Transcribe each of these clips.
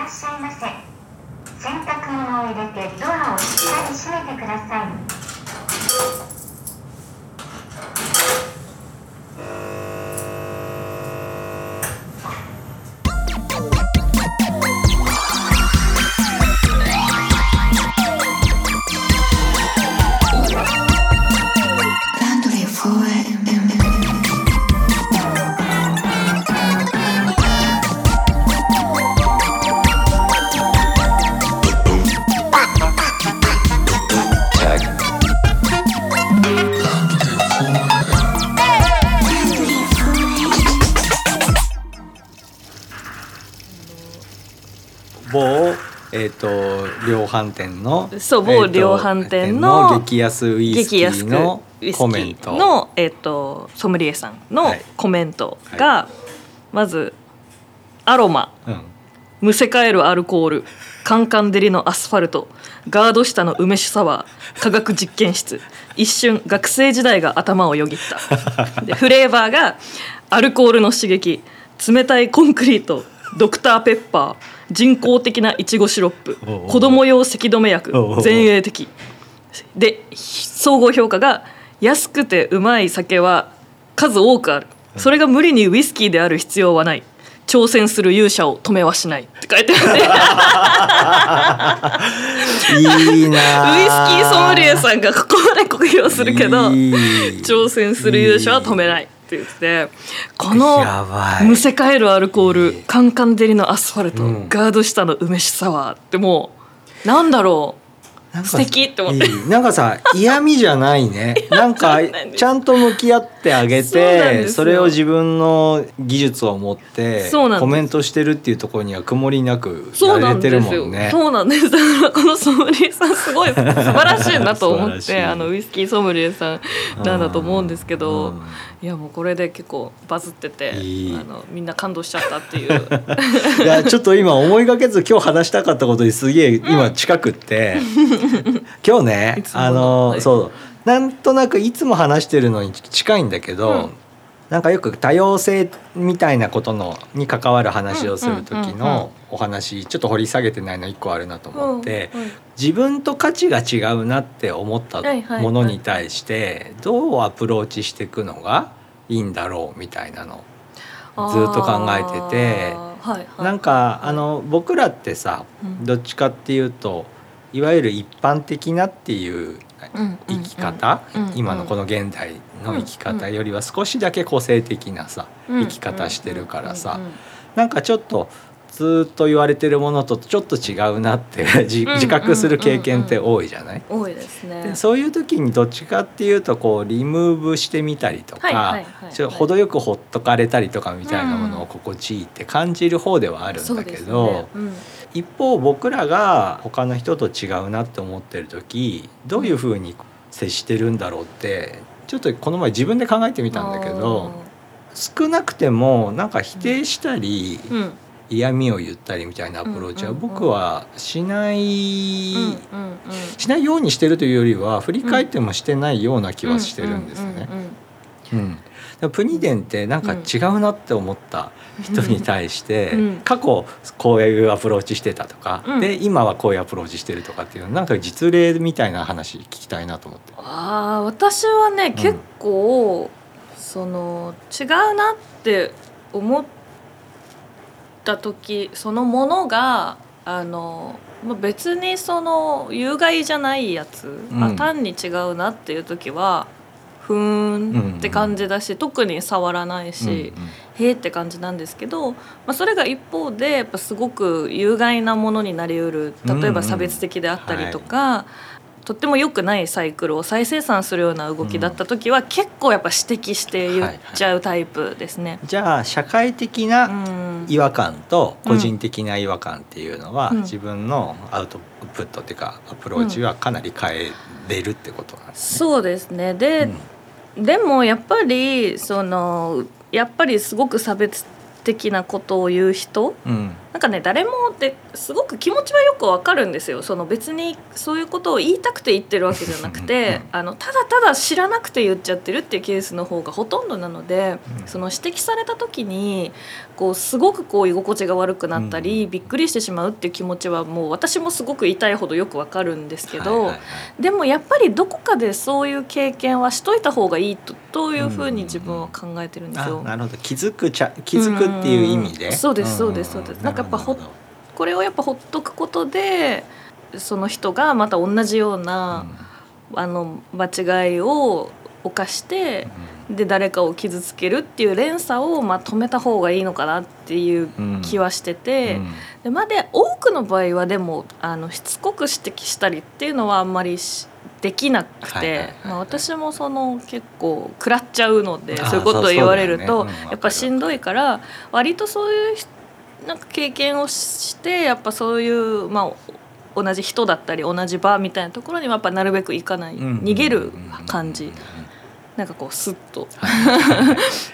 らっしゃいませ。洗濯物を入れてドアをしっかり閉めてください。販店のそう某量販店の激安ウイスキーのコメント。ーの、えっとソムリエさんのはい。コメントが、まず「アロマ。うん。むせ返るアルコール。カンカン照りのアスファルト。ガード下の梅酒サワー。科学実験室。一瞬学生時代が頭をよぎった。でフレーバーがアルコールの刺激。冷たいコンクリート。ドクターペッパー人工的ないちごシロップ。子供用咳止め薬。前衛的。で総合評価が安くてうまい酒は数多くある。それが無理にウイスキーである必要はない。挑戦する勇者を止めはしない。って書いてあって いいなウイスキーソムリエさんがここまで酷評するけど挑戦する勇者は止めないって言ってこのむせ返るアルコールカンカン照りのアスファルト、うん。ガード下の梅酒サワーってもうなんだろう。素敵って思って。なんかさ嫌味じゃないね。なんかちゃんと向き合ってあげてそれを自分の技術を持ってコメントしてるっていうところには曇りなくそうなんやれてですよ。るもんね。そうなんです。だからこのソムリエさんすごい素晴らしいなと思って い。あのウイスキーソムリエさんなんだと思うんですけうどん、いやもうこれで結構バズってて、あのみんな感動しちゃったっていう。いやちょっと今思いがけず今日話したかったことにすげえ今近くって、今日ねあの、はい。そう。なんとなくいつも話してるのに近いんだけど、うん。なんかよく多様性みたいなことのに関わる話をする時うんうんうんうん。のお話ちょっと掘り下げてないの一個あるなと思って、うんうん自分と価値が違うなって思ったものに対してどうアプローチしていくのがいいんだろうみたいなのずっと考えててあーはいはい、なんかあの僕らってさうん。どっちかっていうといわゆる一般的なっていううん生き方うんうん。今のこの現代の生き方よりは少しだけ個性的なさうん生き方してるからさうんうん。なんかちょっとずっと言われてるものとちょっと違うなって 自覚する経験って多いじゃない？多いですね。で。そういう時にどっちかっていうとこうリムーブしてみたりとか程よくほっとかれたりとかみたいなものを心地いいって感じる方ではあるんだけど、ですね。うん。一方僕らが他の人と違うなって思ってる時どういうふうに接してるんだろうってちょっとこの前自分で考えてみたんだけど少なくてもなんか否定したり嫌味を言ったりみたいなアプローチはうんうんうん。僕はしない。うんうんうんしないようにしてるというよりは振り返ってもしてないような気はしてるんですね。うんプニデンってなんか違うなって思った人に対して、うん。過去こういうアプローチしてたとか、うん。で今はこういうアプローチしてるとかっていうのなんか実例みたいな話聞きたいなと思って。あー私はね、結構その違うなって思った時そのものがあのまあ別にその有害じゃないやつ、ん。あ単に違うなっていう時はふーんって感じだし、特に触らないし、へーって感じなんですけど、まあ、それが一方でやっぱすごく有害なものになりうる。例えば差別的であったりとか、とっても良くないサイクルを再生産するような動きだった時は、結構やっぱ指摘して言っちゃうタイプですね。じゃあ社会的うなん違和感とうん個人的な違和感っていうのは、うん。自分のアウトプットっていうかアプローチはかなり変えれるってことなんですね。そうですね。で、でもやっぱりそのやっぱりすごく差別的なことを言う人うんなんかね誰もですごく気持ちはよくわかるんですよ。その別にそういうことを言いたくて言ってるわけじゃなくてあのただただ知らなくて言っちゃってるっていうケースの方がほとんどなので、うん。その指摘された時にこうすごくこう居心地が悪くなったり、びっくりしてしまうっていう気持ちはもう私もすごく痛いほどよくわかるんですけど。はいはいはい。でもやっぱりどこかでそういう経験はしといた方がいいとというふうに自分は考えてるんですよ。あなるほど。気づくちゃ気づくっていう意味で。うん。そうですそうですそうです。なんかやっぱほこれをやっぱほっとくことでその人がまた同じような、あの間違いを犯してで誰かを傷つけるっていう連鎖をまあ止めた方がいいのかなっていう気はしてて。うん。でまあ、で多くの場合はでもあのしつこく指摘したりっていうのはあんまりしできなくてまあ私もその結構食らっちゃうのでそういうことを言われるとやっぱしんどいから割とそうい。うひなんか経験をしてやっぱそういうまあお同じ人だったり同じ場みたいなところにはやっぱなるべく行かないうん逃げる感じ。なんかこうスッと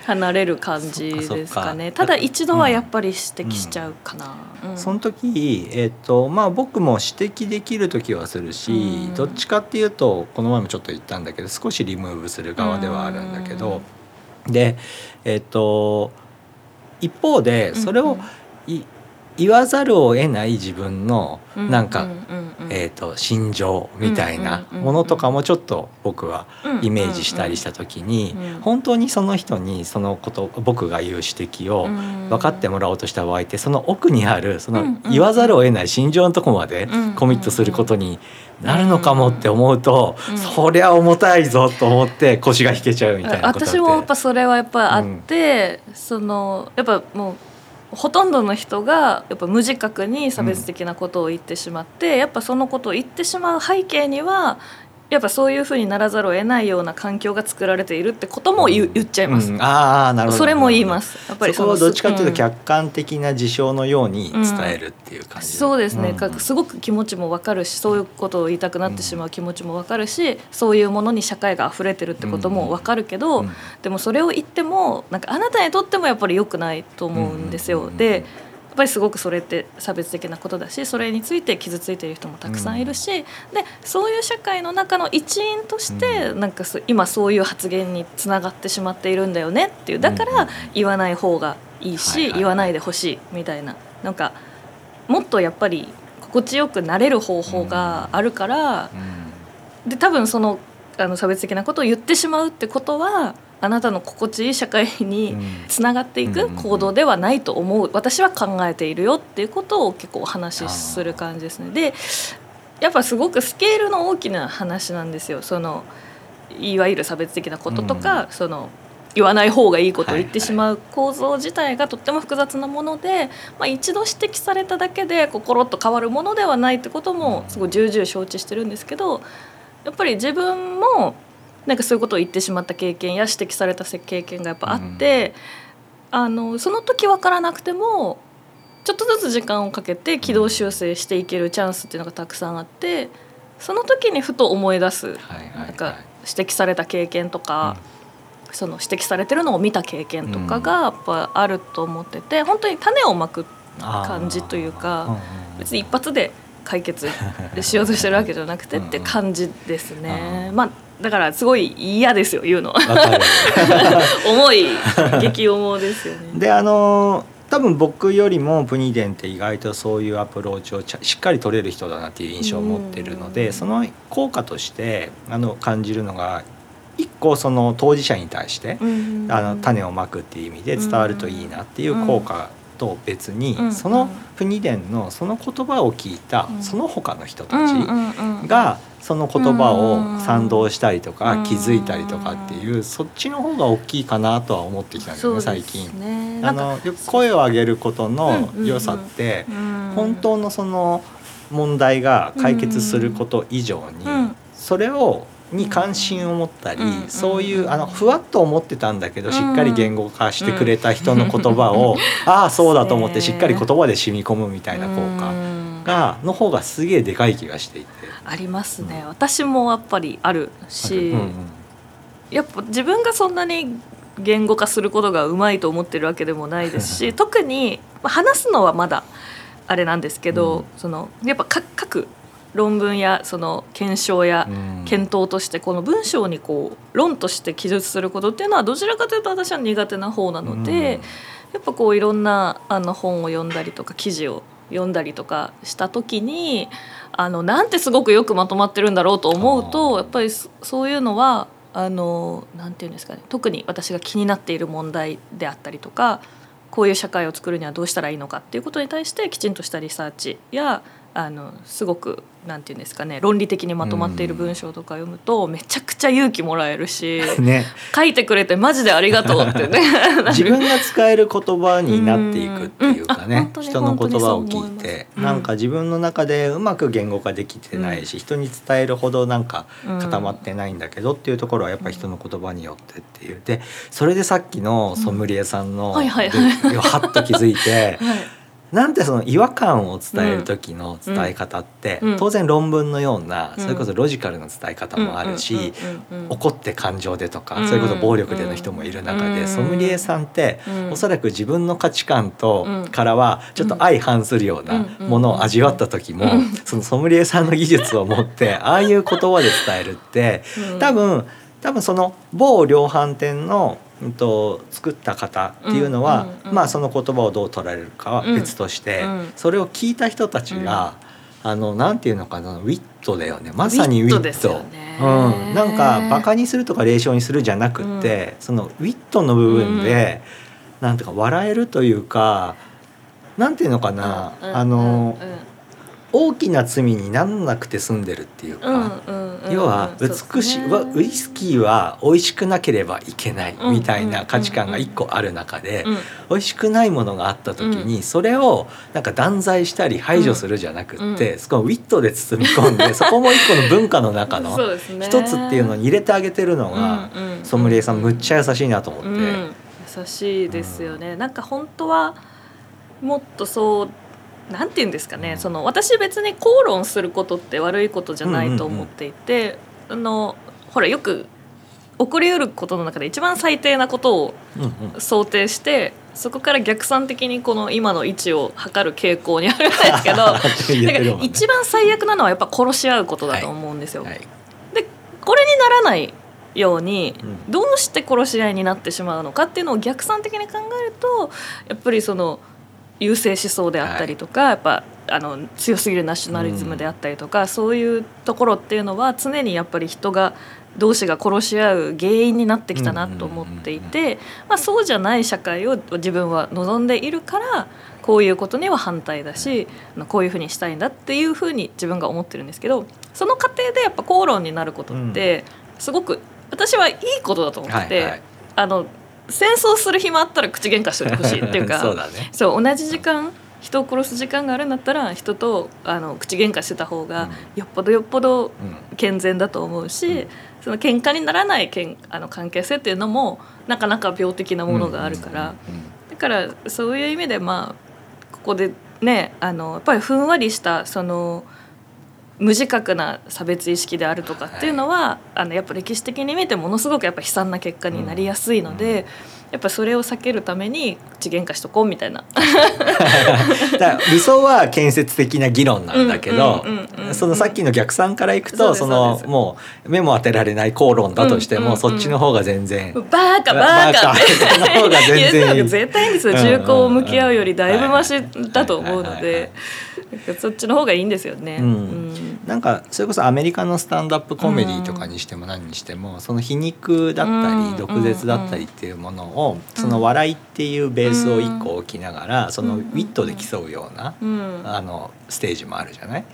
離れる感じですかね。ただ一度はやっぱり指摘しちゃうかな。うん。その時、えっとまあ、僕も指摘できる時はするし、うん。どっちかっていうとこの前もちょっと言ったんだけど少しリムーブする側ではあるんだけど、でえっと一方でそれをい言わざるを得ない自分のなんか、えー、と心情みたいなものとかもちょっと僕はイメージしたりした時にうん。本当にその人にそのこと僕が言う指摘を分かってもらおうとした場合ってその奥にあるその言わざるを得ない心情のとこまでうんコミットすることになるのかもって思うとうん。そりゃ重たいぞと思って腰が引けちゃうみたいなこと私もやっぱそれはやっぱあって、そのやっぱもうほとんどの人がやっぱ無自覚に差別的なことを言ってしまって、やっぱそのことを言ってしまう背景にはやっぱそういうふうにならざるを得ないような環境が作られているってことも言,、言っちゃいます、うん。ああなるほど。それも言います。やっぱりのそこをどっちかというとん。客観的な事象のように伝えるっていう感じ、そうですね、ん。かすごく気持ちもわかるしそういうことを言いたくなってしまう気持ちもわかるし、そういうものに社会が溢れてるってこともわかるけど、うん。でもそれを言ってもなんかあなたにとってもやっぱり良くないと思うんですよ。うん。でぱりすごくそれって差別的なことだしそれについて傷ついている人もたくさんいるし、でそういう社会の中の一員として、なんかそ今そういう発言につながってしまっているんだよねっていうだからうん。うんうん言わない方がいいし、言わないでほしいみたいななんかもっとやっぱり心地よくなれる方法があるから、で多分そのあの差別的なことを言ってしまうってことはあなたの心地いい社会にうん。つながっていくうん行動ではないと思う。私は考えているよっていうことを結構お話しする感じですね。でやっぱすごくスケールの大きな話なんですよ。そのいわゆる差別的なこととか、その言わない方がいいことを言ってしまう構造自体がとっても複雑なもので、まあ、一度指摘されただけで心と変わるものではないってこともすごい重々承知してるんですけどやっぱり自分もなんかそういうことを言ってしまった経験や指摘された経験がやっぱあって、あのその時分からなくてもちょっとずつ時間をかけて軌道修正していけるチャンスっていうのがたくさんあってその時にふと思い出すなんか指摘された経験とか、その指摘されてるのを見た経験とかがやっぱあると思ってて本当に種をまく感じというか別に一発で解決しようとしてるわけじゃなくてって感じですね。まあだからすごい嫌ですよ言うの。重い激重ですよね。であの多分僕よりもプニデンって意外とそういうアプローチをしっかり取れる人だなっていう印象を持ってるのうん。でその効果としてあの感じるのが一個その当事者に対してうんあの種をまくっていう意味で伝わるといいなっていう効果と別にうんそのプニデンのその言葉を聞いたうん。その他の人たちうんうその言葉を賛同したりとうん。か気づいたりとかっていうそっちの方が大きいかなとは思ってきたんですよね。最近。ねあの声を上げることのうんうんうん。良さってうん本当のその問題が解決すること以上にうんそれをに関心を持ったりうんそういうあのふわっと思ってたんだけどしっかり言語化してくれた人の言葉をああそうだと思ってしっかり言葉で染み込むみたいな効果。うんがの方がすげえでかい気がしていて。ありますね、私もやっぱりあるし、うんうん。やっぱ自分がそんなに言語化することがうまいと思ってるわけでもないですし 特にまあ話すのはまだあれなんですけど、うん。そのやっぱか各論文やその検証やうん。検討としてこの文章にこう論として記述することっていうのはどちらかというと私は苦手な方なので、やっぱこういろんなあの本を読んだりとか記事を読んだりとかした時にあのなんてすごくよくまとまってるんだろうと思うあとー。やっぱりそそういうのはあのなんていうんですかね特に私が気になっている問題であったりとかこういう社会を作るにはどうしたらいいのかっていうことに対してきちんとしたリサーチやあのすごくなんていうんですかね論理的にまとまっている文章とか読むとめちゃくちゃ勇気もらえるし ね。書いてくれてマジでありがとうってね 自分が使える言葉になっていくっていうかねうん。人の言葉を聞いてうん。なんか自分の中でうまく言語化できてないし人に伝えるほどなんか固まってないんだけどっていうところはやっぱり人の言葉によってっていう。でそれでさっきのソムリエさんのはいはいはい。ではっと気づいて はいなんてその違和感を伝える時の伝え方ってうん。当然論文のようなうん。それこそロジカルな伝え方もあるし怒って感情でとかうん。それこそ暴力での人もいる中うん。でソムリエさんってうん。おそらく自分の価値観とうん。からはちょっと相反するようなうん。ものを味わった時もうん。そのソムリエさんの技術を持ってああいう言葉で伝えるってうん。多分多分その某量販店の、うん、と作った方っていうのは、うんうんうん。まあその言葉をどう捉えるかは別として、うん。それを聞いた人たちが、あのなんていうのかなウィットだよね。まさにウィットですよね。うん、なんかバカにするとか霊障にするじゃなくって、そのウィットの部分で、なんていうか笑えるというかなんていうのかな、うん。あの、うん大きな罪にならなくて済んでるっていうか。うんうんうん要は美しい、ね。わウイスキーは美味しくなければいけないうんみたいな価値観が一個ある中でうん。美味しくないものがあった時にそれをなんか断罪したり排除するじゃなくってそこをウィットで包み込んで そこも一個の文化の中の一つっていうのに入れてあげてるのがうんうん。ソムリエさんむっちゃ優しいなと思って。うん。優しいですよね、なんか本当はもっとそうなんて言うんですかね、うんその私別に口論することって悪いことじゃないと思っていて、あのほらよく起こりうることの中で一番最低なことをうんうん。想定してそこから逆算的にこの今の位置を測る傾向にあるんですけど ね。一番最悪なのはやっぱ殺し合うことだと思うんですよ。はい。でこれにならないようにうん。どうして殺し合いになってしまうのかっていうのを逆算的に考えるとやっぱりその優勢思想であったりとか、やっぱあの強すぎるナショナリズムであったりとか、そういうところっていうのは常にやっぱり人が同士が殺し合う原因になってきたなと思っていて、まあ、そうじゃない社会を自分は望んでいるからこういうことには反対だしこういうふうにしたいんだっていうふうに自分が思ってるんですけどその過程でやっぱ口論になることってすごく私はいいことだと思ってて、はいはい。あの戦争する暇あったら口喧嘩しておいてほしいっていうか そうだね。そう同じ時間人を殺す時間があるんだったら人とあの口喧嘩してた方がよっぽどよっぽどうん。健全だと思うし、うん。その喧嘩にならないけんあの関係性っていうのもなかなか病的なものがあるから、だからそういう意味でまあここでねあのやっぱりふんわりしたその無自覚な差別意識であるとかっていうのは、あのやっぱ歴史的に見てものすごくやっぱ悲惨な結果になりやすいので、やっぱそれを避けるために口喧嘩しとこうみたいな。理想は建設的な議論なんだけどうんうんうんうんそのさっきの逆算からいくとそのもう目も当てられない口論だとしてうんうんうんもそっちの方が全然バーカ。バーカの方が全然。絶対いいんですようんうんうん銃口を向き合うよりだいぶマシだと思うのはいはいはいでそっちの方がいいんですよね。うん。うん。なんかそれこそアメリカのスタンダップコメディとかにしても何にしてもその皮肉だったうん。り毒舌だったりっていうものをその笑いっていうベースを一個置きながらそのウィットで競うようなうん。あのステージもあるじゃない？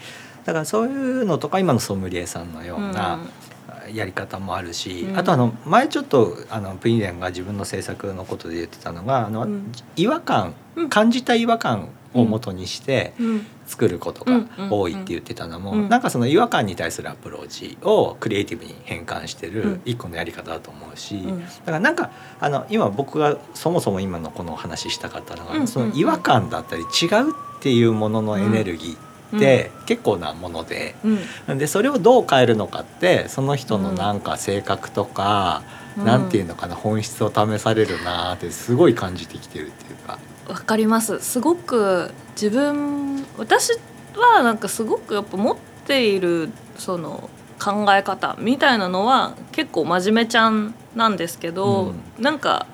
だからそういうのとか今のソムリエさんのようなやり方もあるし、うん。あとあの前ちょっとあのプリデンが自分の制作のことで言ってたのがあの、うん。違和感うん。感じた違和感を元にしてうん作ることが多いって言ってたのも、うん。なんかその違和感に対するアプローチをクリエイティブに変換してるうん。一個のやり方だと思うし、うん。だからなんかあの今僕がそもそも今のこの話したかったのが、うんその違和感だったり違うっていうもののエネルギーって結構なもので。うん。でそれをどう変えるのかってその人のなんか性格とか、うん。なんていうのかな本質を試されるなーってすごい感じてきてるっていうか。わかります。すごく自分私はなんかすごくやっぱ持っているその考え方みたいなのは結構真面目ちゃんなんですけど、なんか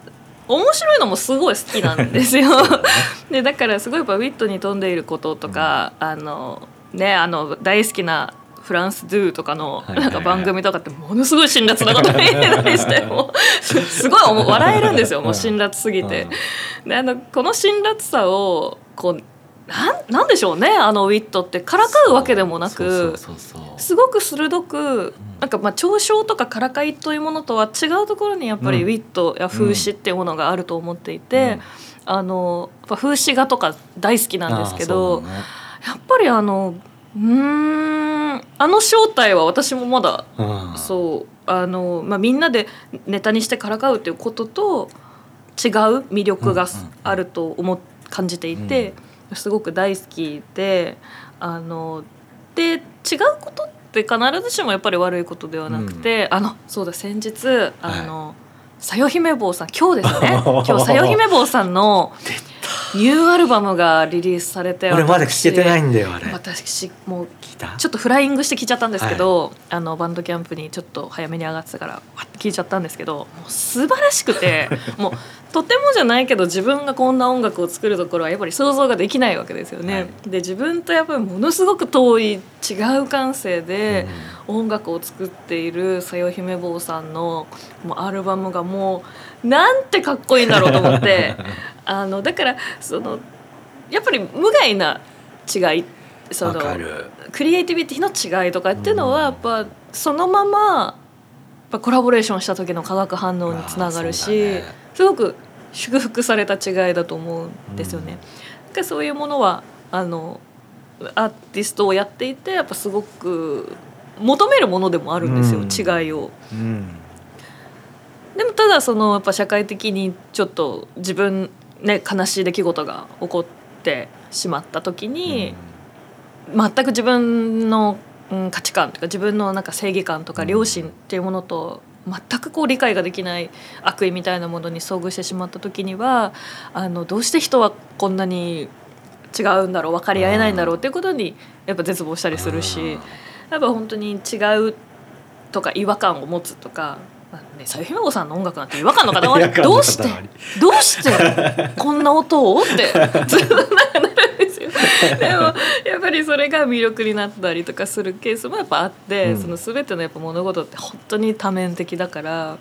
面白いのもすごい好きなんですよ。でだからすごいやっぱウィットに富んでいることとか、あのねあの大好きなフランス・ドゥとかのなんか番組とかってものすごい辛辣なこと言えたりしてもう。すごい笑えるんですよもう辛辣すぎて。であのこの辛辣さをこうなんなんでしょうねあのウィットって。からかうわけでもなくすごく鋭くなんかまあ嘲笑とかからかいというものとは違うところにやっぱりうん。ウィットや風刺っていうものがあると思っていて、あの風刺画とか大好きなんですけど、やっぱりあのうーん。あの正体は私もまだうんそうあの、まあ、みんなでネタにしてからかうっていうことと違う魅力があると思っ感じていて、すごく大好きであので違うことって必ずしもやっぱり悪いことではなくて、あのそうだ先日あの、さよ姫坊さん今日ですね。今日さよ姫坊さんのニューアルバムがリリースされて俺まだ聞けてないんだよあれ。私もうちょっとフライングして聞いちゃったんですけど、あのバンドキャンプにちょっと早めに上がってたからわって聞いちゃったんですけどもう素晴らしくて もうとてもじゃないけど自分がこんな音楽を作るところはやっぱり想像ができないわけですよね。はい。で自分とやっぱりものすごく遠い違う感性で音楽を作っているさよ姫坊さんのもうアルバムがもうなんてかっこいいんだろうと思って。あのだからそのやっぱり無害な違いそわのクリエイティビティの違いとかっていうのはやっぱそのままぱコラボレーションした時の化学反応につながるし、ね。すごく祝福された違いだと思うんですよね。だからそういうものはあのアーティストをやっていてやっぱすごく求めるものでもあるんですよ、うん。違いを。うん。でもただそのやっぱ社会的にちょっと自分ね悲しい出来事が起こってしまった時に、全く自分の、うん、価値観とか自分のなんか正義感とかうん。良心っていうものと全くこう理解ができない悪意みたいなものに遭遇してしまった時にはあのどうして人はこんなに違うんだろう分かり合えないんだろうっていうことにやっぱ絶望したりするしやっぱ本当に違うとか違和感を持つとか。まあね、さゆひめごさんの音楽なんて違和感の塊。どうして塊どうしてこんな音をってずっとなる。ん でもやっぱりそれが魅力になったりとかするケースもやっぱあって、うん。その全てのやっぱ物事って本当に多面的だから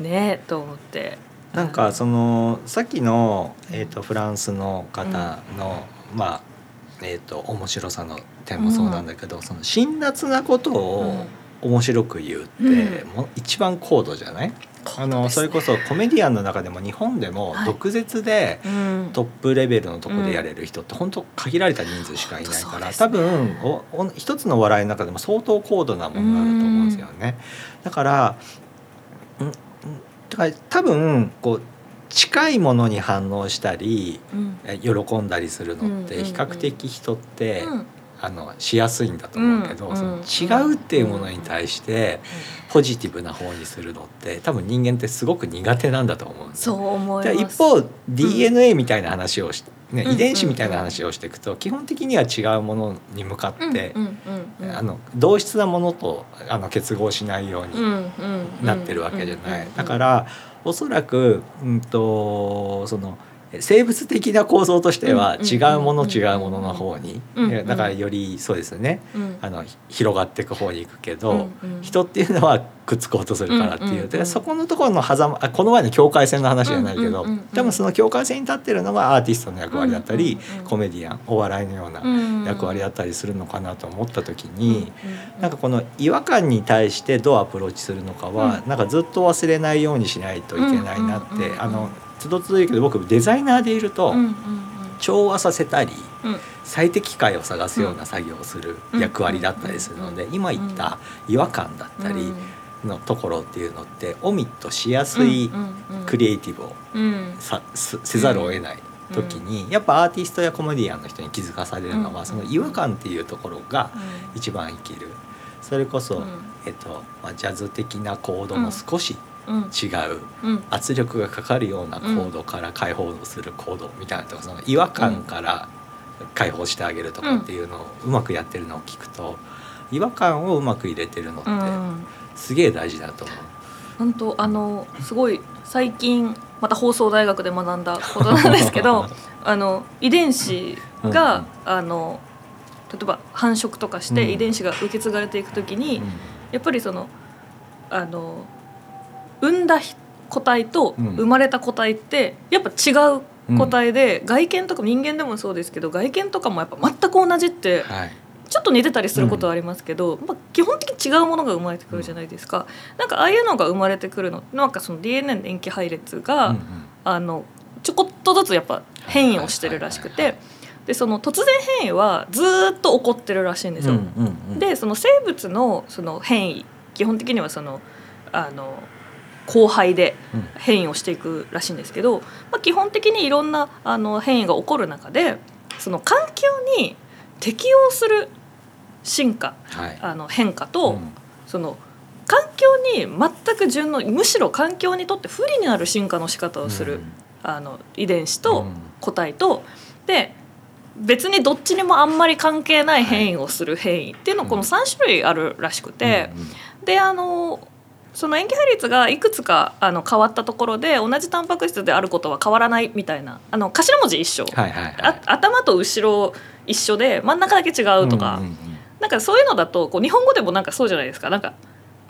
ねと思って。なんかそのさっきの、えー、とフランスの方の、まあえー、と面白さの点もそうなんだけど、その辛辣なことを面白く言うって、うん。もう一番高度じゃない、あのそれこそコメディアンの中でも日本でもはい。毒舌でうん。トップレベルのとこでやれる人って本当限られた人数しかいないから、多分おお一つの笑いの中でも相当高度なものがあると思うんですよね。だからうんうんだから多分こう近いものに反応したり喜んだりするのって比較的人って、うんあのしやすいんだと思うけど、うんそのうん。違うっていうものに対してポジティブな方にするのって多分人間ってすごく苦手なんだと思うそう思いでます。一方 DNA みたいな話をし、ねうん遺伝子みたいな話をしていくと基本的には違うものに向かって、うんうんうんうん。あの同質なものとあの結合しないようにうんうんなってるわけじゃない。うん。だからおそらく、うん、とその生物的な構造としてはうん違うものうん。違うものの方に、だからよりそうですね。うん。あのひ広がっていく方に行くけど、人っていうのはくっつこうとするからっていう、でそこのところの狭間あこの前の境界線の話じゃないけど、多分その境界線に立ってるのがアーティストの役割だったり、コメディアンお笑いのような役割だったりするのかなと思った時に。なんかこの違和感に対してどうアプローチするのかは、なんかずっと忘れないようにしないといけないなって、あのつどつど言うけど僕デザイナーでいると、調和させたり最適解を探すような作業をする役割だったりするので、今言った違和感だったりのところっていうのってオミットしやすいクリエイティブをうん。さすせざるを得ない時に、やっぱアーティストやコメディアンの人に気づかされるのは、うん。その違和感っていうところが一番生きる。それこそ、えっとまあ、ジャズ的なコードも少しうん違う、うん。圧力がかかるようなコードから解放するコードみたいなとかその違和感から解放してあげるとかっていうのをうまくやってるのを聞くと違和感をうまく入れてるのってうん。すげえ大事だと思う。本当あのすごい最近また放送大学で学んだことなんですけど あの遺伝子が、あの例えば繁殖とかしてうん。遺伝子が受け継がれていくときに、うん。やっぱりそのあの産んだ個体とうん。生まれた個体ってやっぱ違う個体で、外見とか人間でもそうですけど外見とかもやっぱ全く同じってはい。ちょっと似てたりすることはありますけど、まあ、基本的に違うものが生まれてくるじゃないですか、なんかああいうのが生まれてくるのなんかその DNA の塩基配列が、うんうん。あのちょこっとずつやっぱ変異をしてるらしくてでその突然変異はずーっと起こってるらしいんですよ。うんうんうん。でその生物のその変異基本的にはそのあの交配でうん。変異をしていくらしいんですけど、まあ、基本的にいろんなあの変異が起こる中でその環境に適応する進化はい。あの変化と、うん。その環境に全く順応むしろ環境にとって不利になる進化の仕方をする、あの遺伝子とうん。個体とで別にどっちにもあんまり関係ない変異をする変異っていうのうん。この3種類あるらしくて、うんうん。であのその塩基配列がいくつかあの変わったところで同じタンパク質であることは変わらないみたいなあの頭文字一緒、はいはいはい。あ頭と後ろ一緒で真ん中だけ違うとか、うんうんうんなんかそういうのだとこう日本語でもなんかそうじゃないですか。なんか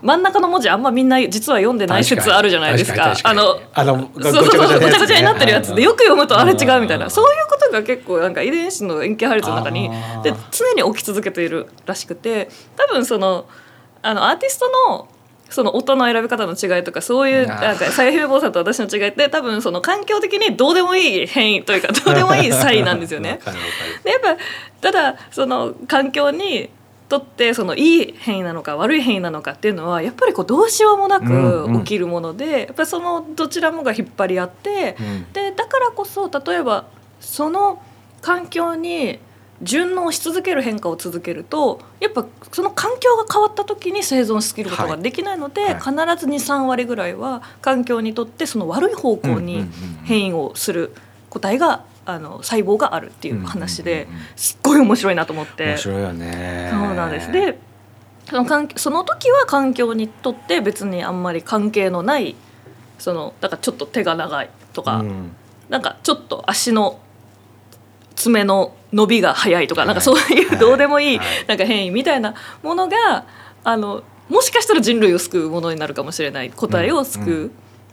真ん中の文字あんまみんな実は読んでない説あるじゃないですか。あのあのそうそうそうごちゃごちゃになってるやつでよく読むとあれ違うみたいうんなそういうことが結構なんか遺伝子の塩基配列の中にで常に起き続けているらしくて多分そのあのアーティストのその音の選び方の違いとかそういうなんかさや姫坊さんと私の違いって多分その環境的にどうでもいい変異というかどうでもいい差異なんですよね。でやっぱただその環境にとってそのいい変異なのか悪い変異なのかっていうのはやっぱりこうどうしようもなく起きるもので、やっぱりそのどちらもが引っ張り合って、うん。でだからこそ例えばその環境に順応し続ける変化を続けるとやっぱその環境が変わった時に生存しきることができないので、はい。必ず23割ぐらいは環境にとってその悪い方向に変異をする個体があの細胞があるっていう話ですっごい面白いなと思って。面白いよね。そうなんです。でその環その時は環境にとって別にあんまり関係のないそのだからちょっと手が長いとか、うん。なんかちょっと足の爪の伸びが早いとか、はい。なんかそういうはい。どうでもいい、はい。なんか変異みたいなものがあのもしかしたら人類を救うものになるかもしれない個体を救う、うんうん。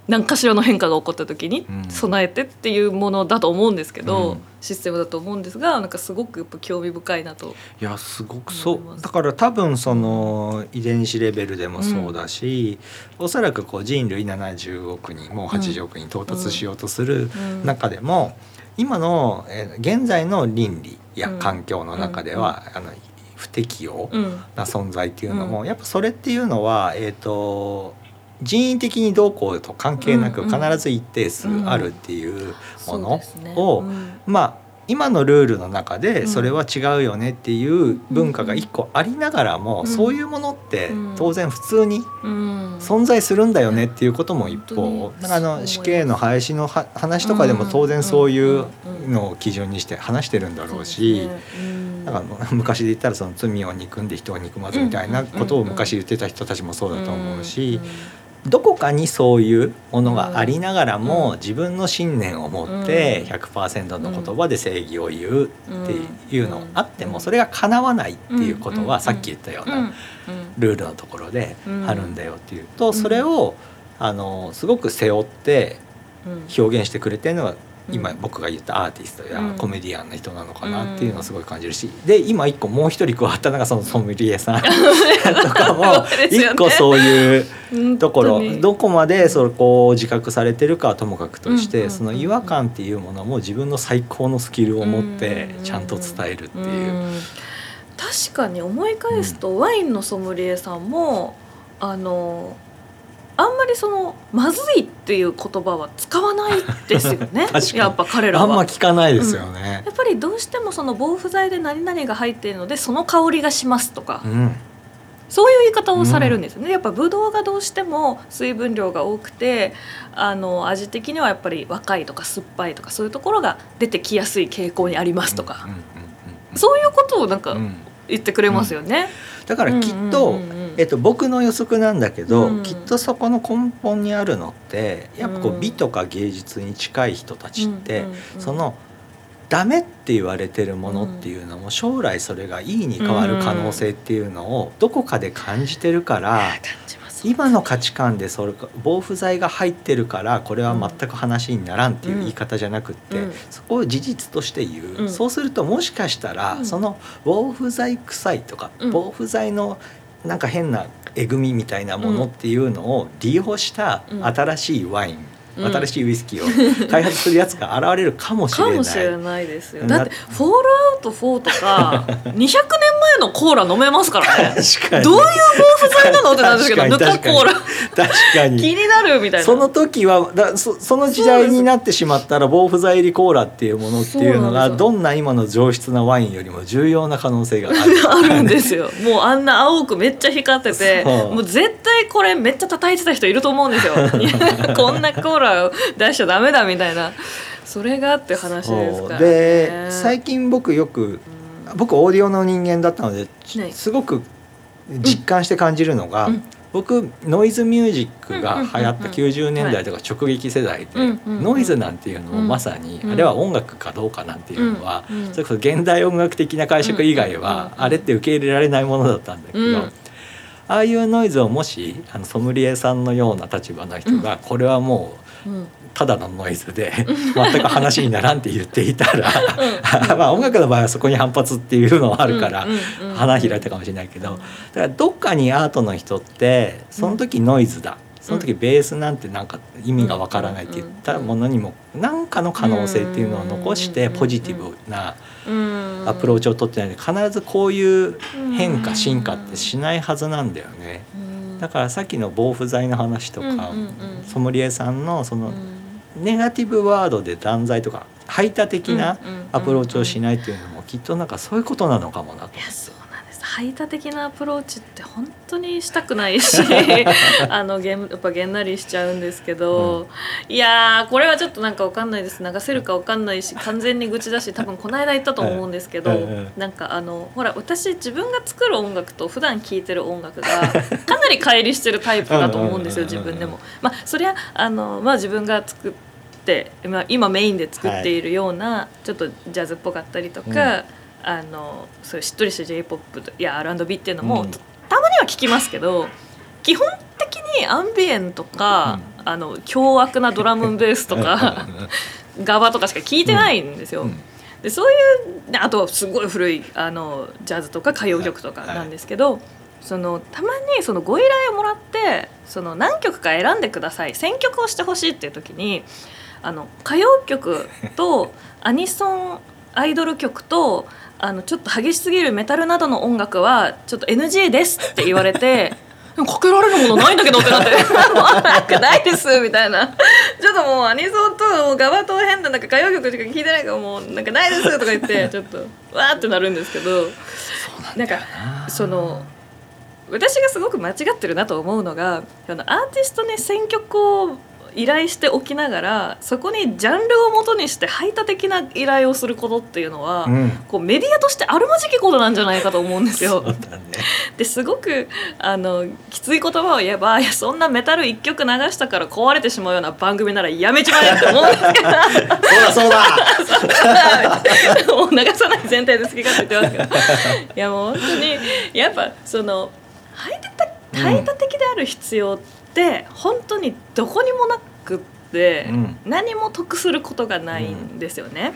何かしらの変化が起こった時にうん。備えてっていうものだと思うんですけど、うん。システムだと思うんですがなんかすごくやっぱ興味深いなと。いやすごくそう。だから多分その遺伝子レベルでもそうだし、おそらくこう人類70億人もう80億人到達しようとするうん。中でも、今の、えー現在の倫理やうん。環境の中では、あの不適応うん。な存在っていうのも、やっぱそれっていうのは、えー、と人為的にどうこうと関係なく必ず一定数あるっていうものをうん。まあ今のルールの中うん。でそれは違うよねっていう文化が一個ありながらも、うん。そういうものってうん。当然普通にうん。存在するんだよねっていうことも一方あの死刑の廃止のは話とかでも当然そういうのを基準にして話してるんだろうし。そうですね。うん。なんか 昔で言ったらその罪を憎んで人を憎まずみたいなことを昔言ってた人たちもそうだと思うしどこかにそういうものがありながらもうん。自分の信念を持ってうん。100%の言葉で正義を言うっていうのうん。あってもそれが叶わないっていうことうん。はさっき言ったようなルールのところでうん。あるんだよっていうとそれをあのすごく背負ってうん。表現してくれてるのが今うん。僕が言ったアーティストやうん。コメディアンの人なのかなっていうのをすごい感じるし。で今一個もう一人加わったのがそのソムリエさん とかも一個そういう本ところ。どこまでそこを自覚されてるかはともかくとしてその違和感っていうものも自分の最高のスキルを持ってうん。ちゃんと伝えるっていう。ん。確かに思い返すと、ワインのソムリエさんもあのあんまりそのまずいっていう言葉は使わないですよね。やっぱ彼らは。あんま聞かないですよね。やっぱりどうしてもその防腐剤で何々が入っているのでその香りがしますとか、うん。そういう言い方をされるんですよね、やっぱブドウがどうしても水分量が多くてあの味的にはやっぱり若いとか酸っぱいとかそういうところが出てきやすい傾向にありますとか、うんうんうんそういうことをなんかうん言ってくれますよね。だからきっと、うんうんうんうんえっと、僕の予測なんだけど、うん。きっとそこの根本にあるのってやっぱこう美とか芸術に近い人たちって、うんうんうん。そのダメって言われてるものっていうのも将来それがいいに変わる可能性っていうのをどこかで感じてるから今の価値観でそれか防腐剤が入ってるからこれは全く話にならんっていう言い方じゃなくって、うん。そこを事実として言う、うん。そうするともしかしたら、うん。その防腐剤臭いとか、うん。防腐剤のなんか変なえぐみみたいなものっていうのを利用したうん新しいワイン、うん新しいウイスキーを開発するやつが現れるかもしれない。かもしれないですよ。なだって「フォールアウト4」とか 200年前のコーラ飲めますからね。確かにどういう防腐剤なのってなんですけどぬかコーラ確かに気になるみたいな。その時はだそその時代になってしまったら防腐剤入りコーラっていうものっていうのがどんな今の上質なワインよりも重要な可能性があるあるんですよ。もうあんな青くめっちゃ光ってて、もう絶対これめっちゃ叩いてた人いると思うんですよ。こんなコーラを出しちゃダメだみたいな。それがって話ですから、ね。で最近僕よく僕オーディオの人間だったのですごく実感して感じるのが、うん。僕ノイズミュージックが流行ったうんうんうん。うん90年代とか直撃世代で、ノイズなんていうのもまさに、うんあれは音楽かどうかなんていうのは、それこそ現代音楽的な解釈以外は、あれって受け入れられないものだったんだけど、うん。ああいうノイズをもしあのソムリエさんのような立場の人が、これはもううんただのノイズで 全く話にならんって言っていたら まあ音楽の場合はそこに反発っていうのはあるから花開いたかもしれないけどだからどっかにアートの人ってその時ノイズだ。その時ベースなんてなんか意味がわからないって言ったものにも何かの可能性っていうのを残してポジティブなアプローチを取ってないので必ずこういう変化進化ってしないはずなんだよね。だからさっきの防腐剤の話とか、ソムリエさんのそのうん。ネガティブワードで断罪とか排他的なアプローチをしないっていうのもきっとなんかそういうことなのかもなといやそうなんです排他的なアプローチって本当にしたくないし あのげんやっぱげんなりしちゃうんですけど、いやーこれはちょっとなんかわかんないです。流せるかわかんないし完全に愚痴だし多分この間言ったと思うんですけど、うんうんなんかあのほら私自分が作る音楽と普段聴いてる音楽が かなり乖離してるタイプだと思うんですようんうんうんうん自分でも。まあそりゃあの、まあ、自分が作ってまあ今メインで作っているような、ちょっとジャズっぽかったりとか、あのそういうしっとりした j p o p や R&B っていうのも、うん。たたまには聞きますけど基本的にアンビエンとか、あの凶悪なドラムンベースとか ガバとかしか聞いてないんですよ。うん。でそういうであとはすごい古いあのジャズとか歌謡曲とかなんですけど、そのたまにそのご依頼をもらってその何曲か選んでください選曲をしてほしいっていう時にあの歌謡曲とアニソンアイドル曲とあのちょっと激しすぎるメタルなどの音楽はちょっと NG ですって言われて。かけられるものないんだけどってなってもうなんかないですみたいなちょっともうアニソンとガバと変ななんか歌謡曲しか聞いてないからもうなんかないですとか言って ちょっとわーってなるんですけどなんかその私がすごく間違ってるなと思うのがあのアーティストに選曲を依頼しておきながらそこにジャンルをもとにして排他的な依頼をすることっていうのは、うん。こうメディアとしてあるまじきことなんじゃないかと思うんですよ。ね。ですごくあのきつい言葉を言えばいやそんなメタル1曲流したから壊れてしまうような番組ならやめちまえって思うんですけど。そうだそうだ。もう流さない前提で好き勝手言ってます。け どいやもう本当にやっぱその排他的排他的である必要って本当にどこにもなくって、うん。何も得することがないんですよね。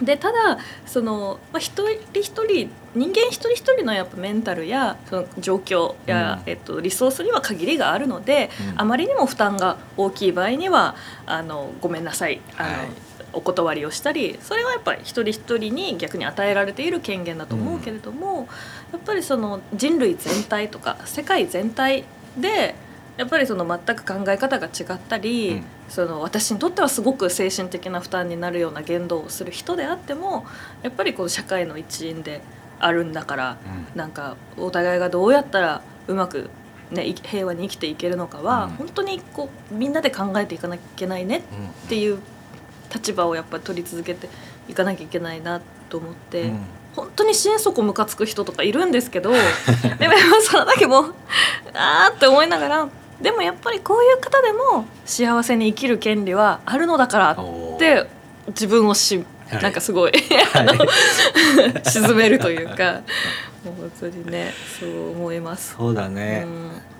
でただその、まあ、一人一人人間一人一人のやっぱメンタルやその状況や、うん。えっと、リソースには限りがあるので、うん。あまりにも負担が大きい場合にはあのごめんなさいあの、はい。お断りをしたりそれはやっぱり一人一人に逆に与えられている権限だと思うけれども、やっぱりその人類全体とか世界全体でやっぱりその全く考え方が違ったり、うん。その私にとってはすごく精神的な負担になるような言動をする人であってもやっぱりこの社会の一員であるんだからなんかお互いがどうやったらうまく、ね、い平和に生きていけるのかは、うん。本当にこうみんなで考えていかなきゃいけないねっうんていう立場をやっぱり取り続けていかなきゃいけないなと思って、うん。本当に心底ムカつく人とかいるんですけどでもその時も あーって思いながらでもやっぱりこういう方でも幸せに生きる権利はあるのだからって自分をし、はい。なんかすごいあの 沈めるというか もう本当にねそう思います。そうだね、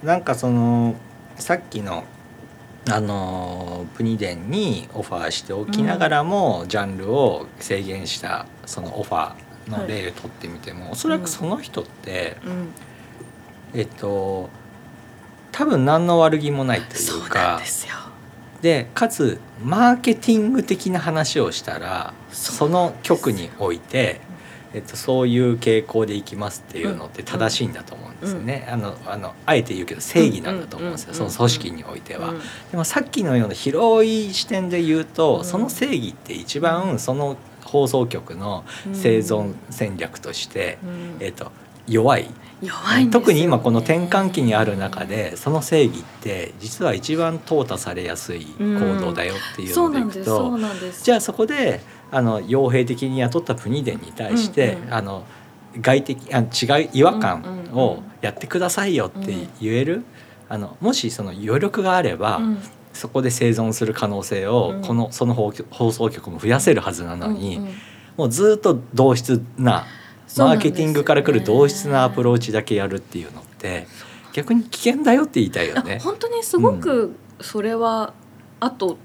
なんかそのさっきのあのプニデンにオファーしておきながらも、ジャンルを制限したそのオファーの例を取ってみても、おそらくその人って、うんうん。えっと多分何の悪気もないといそうかですよ。でかつマーケティング的な話をしたらその局において、えっと、そういう傾向でいきますっていうのって正しいんだと思うんですよね、あのあのあえて言うけど正義なんだと思うんですよ、うんその組織においては。うんでもさっきのような広い視点で言うと、うん。その正義って一番その放送局の生存戦略として、うん。えっと、弱い弱いね特に今この転換期にある中でその正義って実は一番淘汰されやすい行動だよっていうのでいくと、じゃあそこであの傭兵的に雇ったプニデンに対して、うんうん。あの外的あ違う違和感うんうんうん。をやってくださいよって言える、あのもしその余力があれば、うん。そこで生存する可能性を、うん。このその放放送局も増やせるはずなのに、うんうん。もうずっと同質なマーケティングから来る同質なアプローチだけやるっていうのって逆に危険だよって言いたいよあね。本当にすごくそれは、あと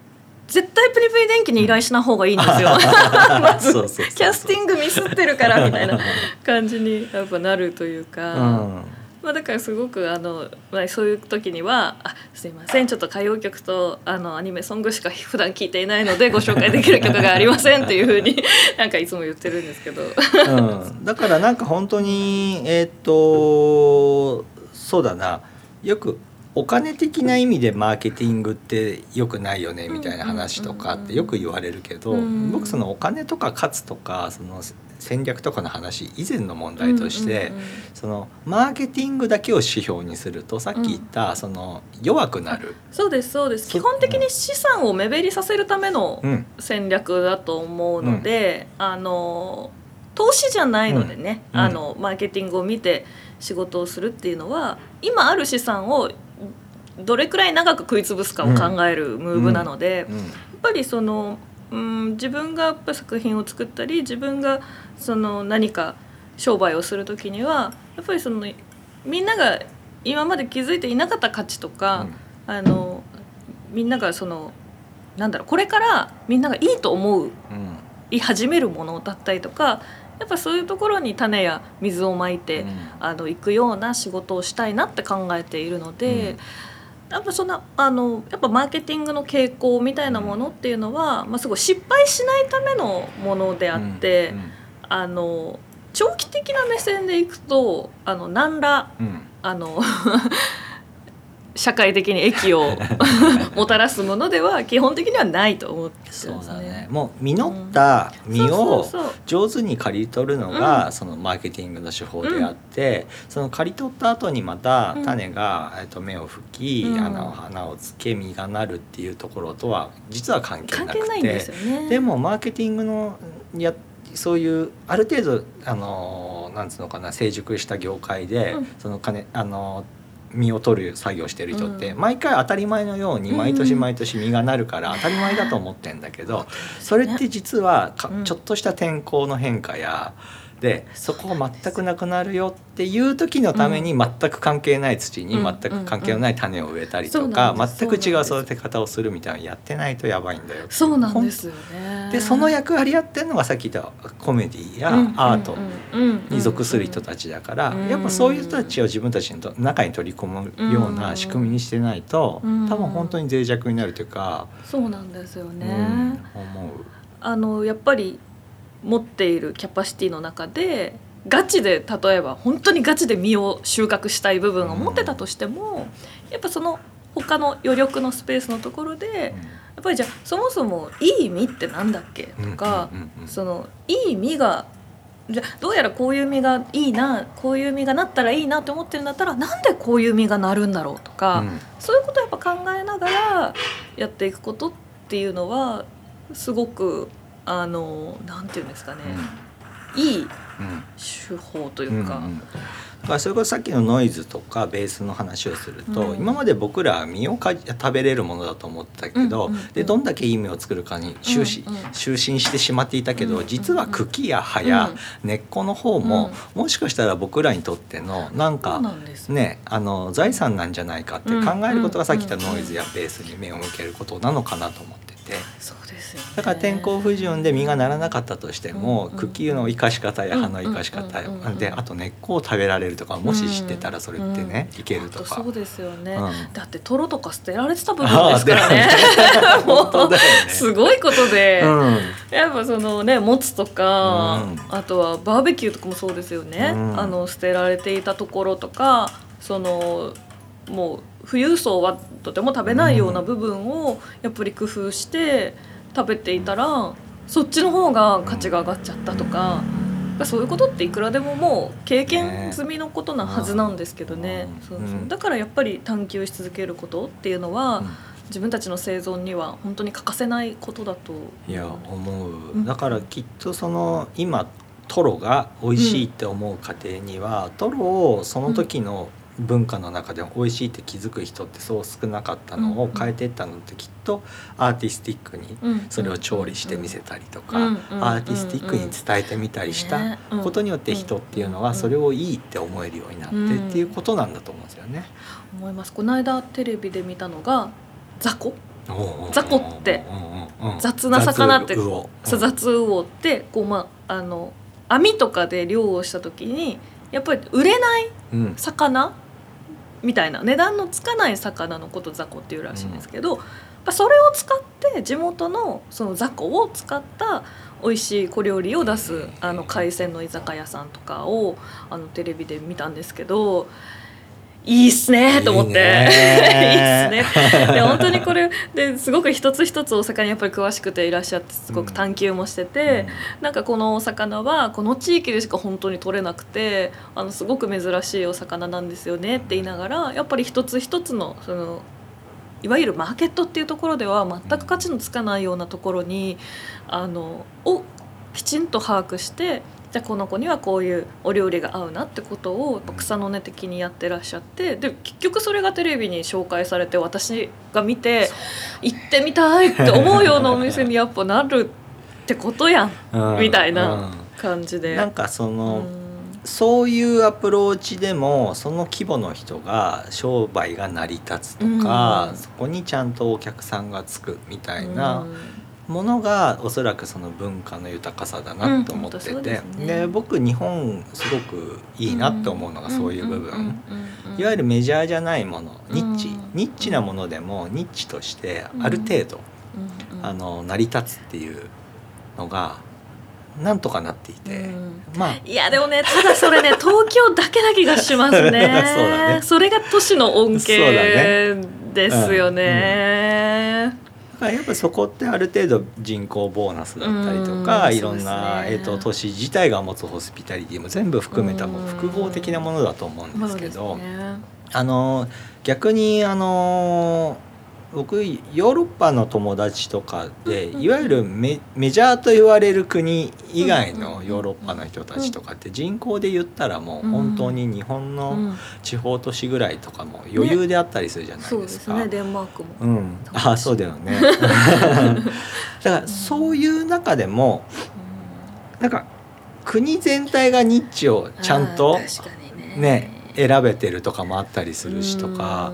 絶対プリプリ電気に依頼しない方がいいんですよ。まずキャスティングミスってるからみたいな感じにやっぱなるというか、うんまあ、だからすごくあの、まあ、そういう時には「あすいませんちょっと歌謡曲とあのアニメソングしか 普段聴いていないのでご紹介できる曲がありません」っていうふうに なんかいつも言ってるんですけど。うん、だからなんか本当にえーっとそうだな。よくお金的な意味でマーケティングってよくないよねみたいな話とかってよく言われるけど、うん。僕そのお金とか勝つとかその戦略とかの話以前の問題として、うんうんうん。そのマーケティングだけを指標にするとさっき言った、その弱くなる、そうですそうです。そ基本的に資産を目減りさせるためのうん。戦略だと思うので、あの投資じゃないのでね、うん。あのマーケティングを見て仕事をするっていうのは今ある資産をどれくらい長く食い潰すかを考えるムーブなので、うん。やっぱりその、うん、自分がやっぱ作品を作ったり自分がその何か商売をする時にはやっぱりそのみんなが今まで気づいていなかった価値とか、あのみんながそのなんだろうこれからみんながいいと思ううん。い始めるものだったりとかやっぱそういうところに種や水をまいて、うん。あの行くような仕事をしたいなって考えているので、やっぱそんなあのやっぱマーケティングの傾向みたいなものっていうのは、まあ、すごい失敗しないためのものであって、うんあの長期的な目線でいくとあの何らうん。あの社会的に益を もたらすものでは基本的にはないと思ってますね。そうだね。もう実った実を上手に刈り取るのが、うん。そのマーケティングの手法であって、その刈り取った後にまたうん。種が、えっと、芽を吹き、うん。あの花をつけ実がなるっていうところとは実は関係なくて。関係ないんですよね。でもマーケティングのやそういうある程度あのなんつうのかな成熟した業界で、うん。その金あの実を取る作業してる人って、うん。毎回当たり前のようにうん。毎年毎年実がなるから当たり前だと思ってんだけど、それって実はちょっとした天候の変化やでそこが全くなくなるよっていう時のために全く関係ない土にうん全く関係のない種を植えたりとか全く違う育て方をするみたいなのやってないとやばいんだよ。そうなんですよね。でその役割やってるのがさっき言ったコメディやアートに属する人たちだから、うんやっぱそういう人たちを自分たちの中に取り込むような仕組みにしてないと、うん多分本当に脆弱になるというか、そうなんですよね。うん思う。あのやっぱり持っているキャパシティの中でガチで例えば本当にガチで実を収穫したい部分を持ってたとしても、やっぱその他の余力のスペースのところで、やっぱりじゃあそもそもいい実ってなんだっけ？うんとか、そのいい実がじゃあどうやらこういう実がいいなこういう実がなったらいいなって思ってるんだったらなんでこういう実がなるんだろうとか、うん。そういうことをやっぱ考えながらやっていくことっていうのはすごくあのなんていうんですかね、いいうん手法というか、うんうんだからそれこそさっきのノイズとかベースの話をすると、うん。今まで僕らは身をかじ食べれるものだと思ってたけど、うんうんうん。でどんだけいい実を作るかに終始、うんうん終身してしまっていたけど、うんうんうん。実は茎や葉や根っこの方も、もしかしたら僕らにとってのなんかなんねあの財産なんじゃないかって考えることがさっき言ったノイズやベースに目を向けることなのかなと思ってて。そうですよね。だから天候不順で実がならなかったとしても、うんうん茎の生かし方や葉の生かし方や、うんうんうんうんであと根っこを食べられるとかもし知ってたらそれってね、いけるとか。そうですよね、うん。だってトロとか捨てられてた部分ですからね。も本当うね。すごいことで、うん。やっぱそのねもつとか、うん。あとはバーベキューとかもそうですよね、うん。あの捨てられていたところとかそのもう富裕層はとても食べないような部分をやっぱり工夫して食べていたらそっちの方が価値が上がっちゃったとか。そういうことっていくらでももう経験済みのことなはずなんですけどね。うん。そうそう。うん。だからやっぱり探求し続けることっていうのは、自分たちの生存には本当に欠かせないことだと。いや思う、ん。だからきっとその今トロが美味しいって思う家庭には、トロをその時の文化の中でも美味しいって気づく人ってそう少なかったのをうん変えていったのってきっとアーティスティックにうん。それを調理してみせたりとか、アーティスティックに伝えてみたりしたことによって人っていうのはそれをいいって思えるようになってうんっていうことなんだと思うんですよね。思います。この間テレビで見たのが雑魚。雑魚って。雑な魚って。雑魚ってこうまああの網とかで漁をした時にやっぱり売れないうん。魚みたいな値段のつかない魚のこと雑魚っていうらしいんですけど、やっぱそれを使って地元のその雑魚を使った美味しい小料理を出すあの海鮮の居酒屋さんとかをあのテレビで見たんですけどいいっすねと思って。いいっすね。で本当にこれですごく一つ一つお魚にやっぱり詳しくていらっしゃってすごく探求もしてて。なんかこのお魚はこの地域でしか本当に取れなくてあのすごく珍しいお魚なんですよねって言いながらやっぱり一つ一つのそのいわゆるマーケットっていうところでは全く価値のつかないようなところにあのをきちんと把握してじゃあこの子にはこういうお料理が合うなってことを草の根的にやってらっしゃってで結局それがテレビに紹介されて私が見て行ってみたいって思うようなお店にやっぱなるってことやん うん。みたいなうん。感じで。なんかその、うん。そういうアプローチでもその規模の人が商売が成り立つとか、うん。そこにちゃんとお客さんがつくみたいなものがおそらくその文化の豊かさだなと思ってて、うんですね。で僕日本すごくいいなって思うのがそういう部分。いわゆるメジャーじゃないものニッチ、うん。ニッチ。なものでもニッチとしてある程度、うんうん。あの成り立つっていうのがなんとかなっていて、うん。まあ。いやでもねただそれね 東京だけな気がしますね。そうだね。それが都市の恩恵ですよね。やっぱそこってある程度人口ボーナスだったりとか、うんいろんな、ね。えー、と都市自体が持つホスピタリティも全部含めた複合的なものだと思うんですけど、ね。あの逆にあの僕ヨーロッパの友達とかでうんいわゆるメメジャーと言われる国以外のヨーロッパの人たちとかって人口で言ったらもう本当に日本うのん。地方都市ぐらいとかも余裕であったりするじゃないそうでか。ですすねデンマークも。うん、あそうだよね。だからそういう中でもなんか国全体がニッチをちゃんとあー確かにね。選べてるとかもあったりするしとか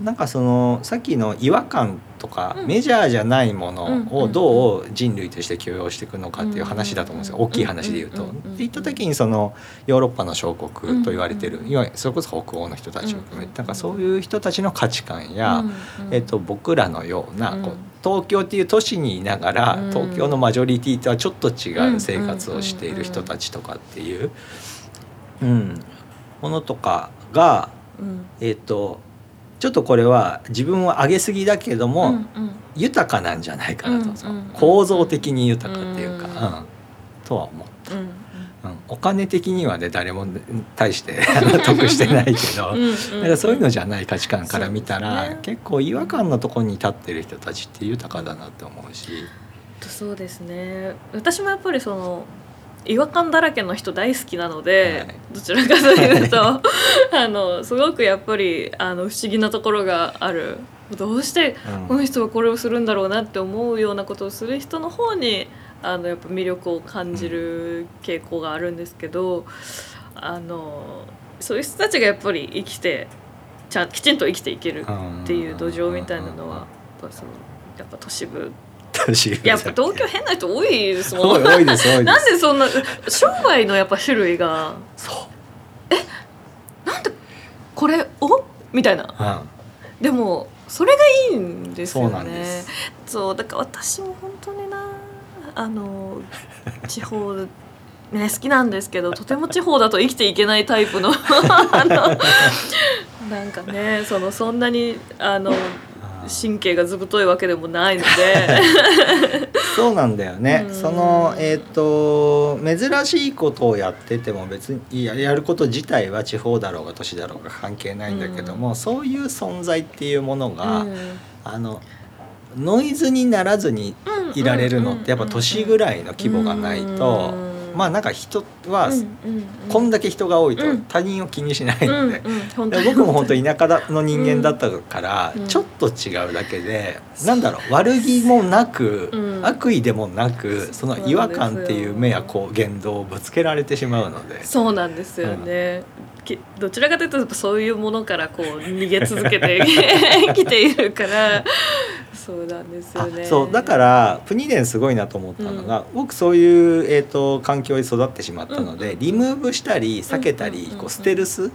なんかそのさっきの違和感とかうん。メジャーじゃないものをうんどう人類として許容していくのかっていう話だと思うんですよ。うん。大きい話で言うと。うんって言った時にそのヨーロッパの小国と言われてるうんいわゆるそれこそ北欧の人たちを含めうん。てなんかそういう人たちの価値観や、えっと、僕らのような、うん。こう東京っていう都市にいながら、うん。東京のマジョリティとはちょっと違う生活をしている人たちとかっていう、うん、ものとかが、うんえっとちょっとこれは自分を上げすぎだけども、うんうん。豊かなんじゃないかなと、うんうん。構造的に豊かっていうか、うんうん。とは思った。うんうん、お金的にはね誰も大して 得してないけど、だからそういうのじゃない価値観から見たら、ね。結構違和感のところに立ってる人たちって豊かだなって思うし、そうですね。私もやっぱりその違和感だらけの人大好きなので、はい。どちらかというと あのすごくやっぱりあの不思議なところがある。どうしてうん。この人はこれをするんだろうなって思うようなことをする人の方にあのやっぱ魅力を感じる傾向があるんですけど、あのそういう人たちがやっぱり生きてちゃんきちんと生きていけるっていう土壌みたいなのはやっぱそのやっぱ都市部年やっぱ東京変な人多いですもん。多いですなんでそんな商売のやっぱ種類が。そう。なんでこれを？みたいな。うん。でもそれがいいんですよね。そうだから私も本当になあの地方ね好きなんですけどとても地方だと生きていけないタイプの あのなんかねそのそんなにあの神経がずぶといわけでもないので。そうなんだよね。うん。そのえっ、と珍しいことをやってても別にややること自体は地方だろうが都市だろうが関係ないんだけども、そういう存在っていうものが、あのノイズにならずにいられるのってやっぱ都市ぐらいの規模がないと、まあなんか人はこんだけ人が多いとうん。他人を気にしないので。僕も本当田舎だの人間だったからうん。ちょっと違うだけで、なんだろう悪気もなく、うん。悪意でもなくその違和感っていう目やこう言動をぶつけられてしまうので。そうなんですよね、きどちらかというとそういうものからこう逃げ続けて 生きているからそうなんですよあねそうだからプニデンすごいなと思ったのが、僕そういう、えー、と環境に育ってしまったので、うん。リムーブしたり避けたり、うん。こうステルス、うん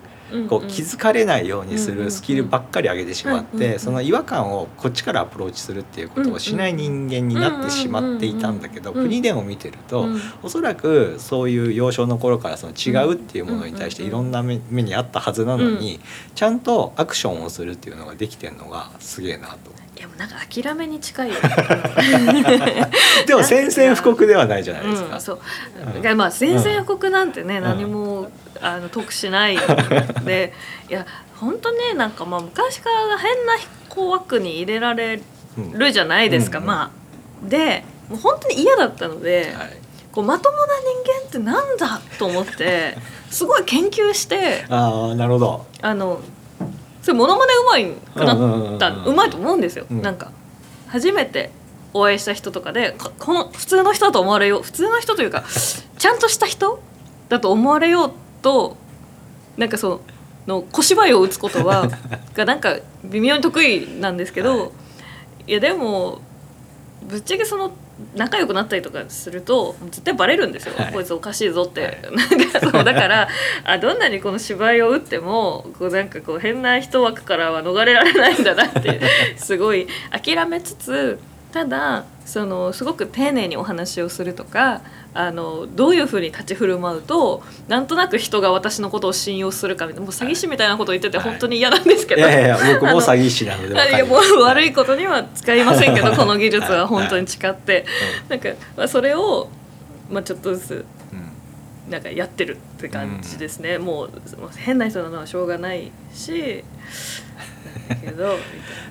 こう気づかれないようにするスキルばっかり上げてしまって、その違和感をこっちからアプローチするっていうことをしない人間になってしまっていたんだけど、うんうんプニデンを見てると、うんおそらくそういう幼少の頃からその違うっていうものに対していろんな目目にあったはずなのに、ちゃんとアクションをするっていうのができてるのがすげえなと。いやもうなんか諦めに近いよでも宣戦布告ではないじゃないですか。うん、そう。うん。まあ宣戦布告なんてね、ん。何もあの得しない。でいや本当ねなんかまあ昔から変なこう枠に入れられうんるじゃないですか、うん。まあでもう本当に嫌だったので、はい。こうまともな人間ってなんだと思ってすごい研究してああなるほど。あのそれモノマネうまいくなったうまいと思うんですよ、うん。なんか初めてお会いした人とかでここの普通の人だと思われよう普通の人というか ちゃんとした人だと思われようとなんかその小芝居を打つことは がなんか微妙に得意なんですけど、はい。い、やでもぶっちゃけその仲良くなったりとかすると絶対バレるんですよ、はい。こいつおかしいぞって、はい。なんかそうだから あどんなにこの芝居を打ってもこうなんかこう変な人枠からは逃れられないんだなってすごい諦めつつただそのすごく丁寧にお話をするとかあのどういうふうに立ち振る舞うとなんとなく人が私のことを信用するかみたいなもう詐欺師みたいなことを言っててはい。本当に嫌なんですけど、い。やいやいや 僕も詐欺師なのでいや。もう悪いことには使いませんけど この技術は本当に誓って。なんか、まあ、それを、まあ、ちょっとずつうんなんかやってるって感じですね、もうもう変な人なのはしょうがないしだけど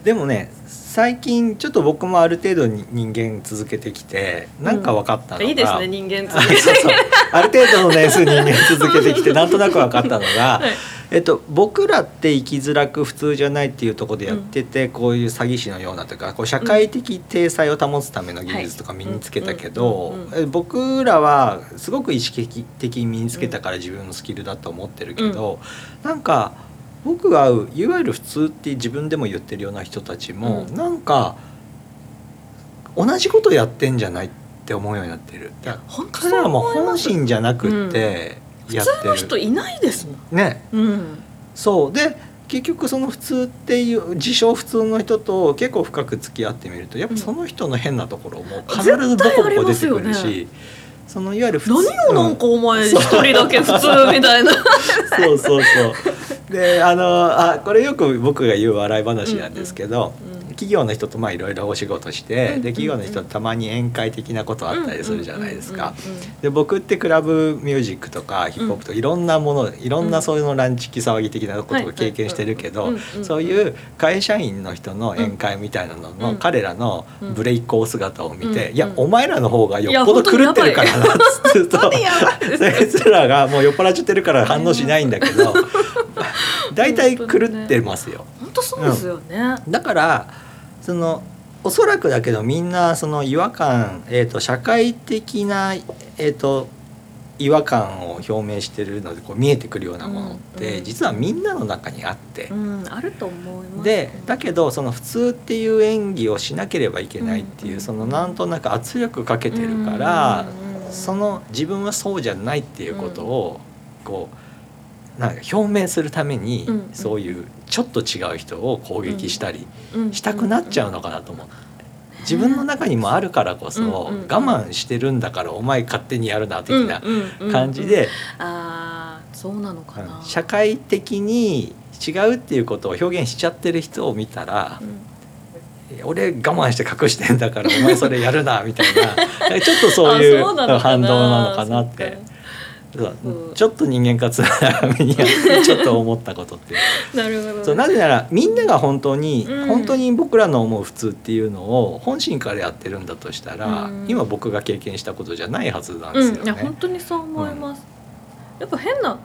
でもね最近ちょっと僕もある程度に人間続けてきてなんか分かったのが、いいですね人間あ続けそうそう。ある程度の年数人間続けてきてなんとなく分かったのが、はいえっと、僕らって生きづらく普通じゃないっていうところでやってて、こういう詐欺師のようなというかこう社会的体裁を保つための技術とか身につけたけど僕らはすごく意識的に身につけたから自分のスキルだと思ってるけど、なんか僕が会ういわゆる普通って自分でも言ってるような人たちも、うん。なんか同じことやってんじゃないって思うようになってる。だから本心じゃなくって普。通の人いないですもん、ね。うん、そう。で結局その普通っていう自称普通の人と結構深く付き合ってみるとやっぱその人の変なところも必ずボコボコ出てくるし、そのいわゆる普通何をなんかお前一人だけ普通みたいな。そうそうそう。であのあこれよく僕が言う笑い話なんですけど、企業の人とまあいろいろお仕事して、うんで企業の人とたまに宴会的なことあったりするじゃないですか。で僕ってクラブミュージックとかヒップホップとかいろんなものいろんなそういうのランチキ騒ぎ的なことを経験してるけどそういう会社員の人の宴会みたいなののうん。彼らのブレイク姿を見てうんいやお前らの方がよっぽど狂ってるからなっつうと。そいつらがもう酔っ払っちゃってるから反応しないんだけど。大体狂ってますよ。本当そうですよね。だからそのおそらくだけどみんなその違和感、えー、と社会的な、えー、と違和感を表明してるのでこう見えてくるようなものって、うんうん実はみんなの中にあって。う、ん、あると思います。でだけどその普通っていう演技をしなければいけないっていう、うんそのなんとなく圧力かけてるから、うんうんうん。その自分はそうじゃないっていうことをこうなんか表明するために、うん。そういうちょっと違う人を攻撃したり。うん。したくなっちゃうのかなと思って。自分の中にもあるからこそ我慢してるんだからお前勝手にやるな的な感じ。でああ、そうなのかな。うん。社会的に違うっていうことを表現しちゃってる人を見たらうん。俺我慢して隠してんだからお前それやるなみたいな。ちょっとそういあう反動なのかなってちょっと人間活目にちょっと思ったことっていう。なるほど。ね。そうなぜならみんなが本当に、うん。本当に僕らの思う普通っていうのを本心からやってるんだとしたら、うん。今僕が経験したことじゃないはずなんですようん、いや本ね。当にそう思います。やっぱ変な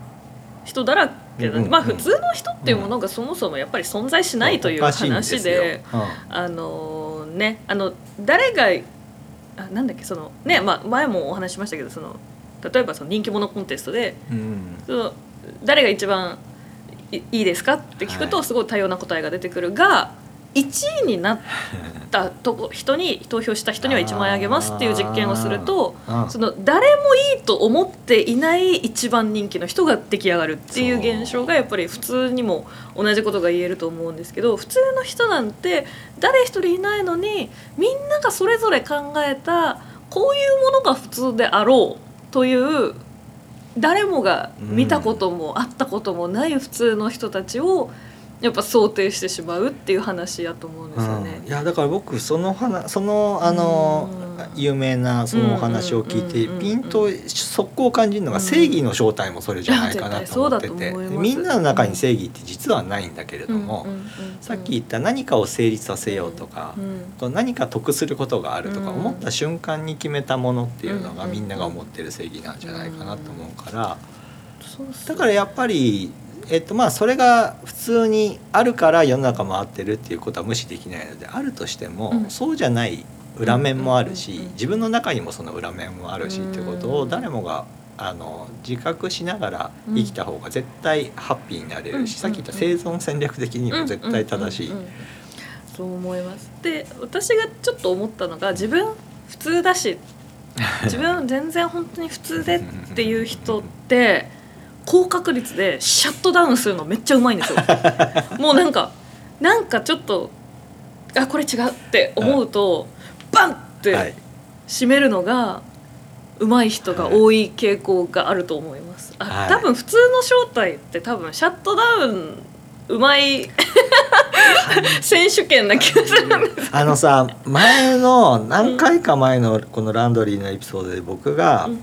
人だらけだ、うんうんまあ普通の人っていうものがそもそもやっぱり存在しないという話で、あのねあの誰があなんだっけそのねまあ前もお話ししましたけどその例えばその人気者コンテストでうん。うんその誰が一番いいいですかって聞くとはい。すごい多様な答えが出てくるが1位になったとこ人に投票した人には1万円あげますっていう実験をするとうんその誰もいいと思っていない一番人気の人が出来上がるっていう現象がやっぱり普通にも同じことが言えると思うんですけど普通の人なんて誰一人いないのにみんながそれぞれ考えたこういうものが普通であろうという誰もが見たことも会ったこともない普通の人たちをやっぱ想定してしまうっていう話やと思うんですよねうん。いやだから僕その話そのあのうん有名なそのお話を聞いてピンと速攻感じるのが正義の正体もそれじゃないかなと思ってて。みんなの中に正義って実はないんだけれどもさっき言った何かを成立させようとか何か得することがあるとかうん思った瞬間に決めたものっていうのがうんみんなが思ってる正義なんじゃないかなと思うから。だからやっぱり、えっと、まあそれが普通にあるから世の中回ってるっていうことは無視できないのであるとしても、うん。そうじゃない裏面もあるし、自分の中にもその裏面もあるしってことを誰もがあの自覚しながら生きた方が絶対ハッピーになれるし、うん。さっき言った生存戦略的にも絶対正しい。うん。うん。うん。うんそう思います。で私がちょっと思ったのが自分普通だし 自分全然本当に普通でっていう人って高確率でシャットダウンするのめっちゃうまいんですよ。もうなんかなんかちょっとあこれ違うって思うとバンってはい。締めるのが上手い人が多い傾向があると思います。あ、はい。多分普通の正体って多分シャットダウン上手い選手権な気がするんです。あのさ前の何回か前のこのランドリーのエピソードで僕がうん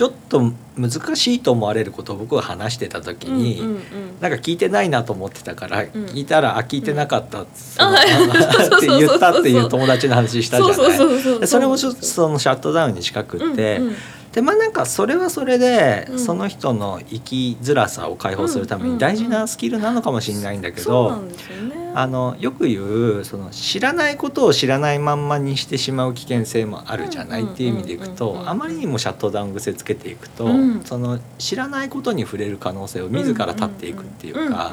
ちょっと難しいと思われることを僕が話してた時に、うんうんうん。なんか聞いてないなと思ってたから、ん。聞いたら「あ聞いてなかった」って言ったっていう友達の話したじゃない。それもちょっとそのシャットダウンに近くって、うんうん。でまあなんかそれはそれで、うん。その人の生きづらさを解放するためうんに大事なスキルなのかもしれないんだけど、そうなんですよね。あのよく言うその知らないことを知らないまんまにしてしまう危険性もあるじゃないっていう意味でいくとうんあまりにもシャットダウン癖つけていくと、うん。その知らないことに触れる可能性を自ら立っていくっていうか。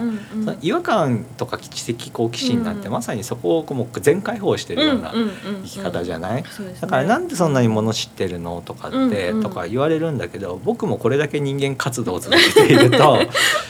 違和感とか知的好奇心なんてうん。まさにそこをもう全開放してるような生き方じゃない、だからなんでそんなにもの知ってるのとかって、とか言われるんだけど僕もこれだけ人間活動を続けていると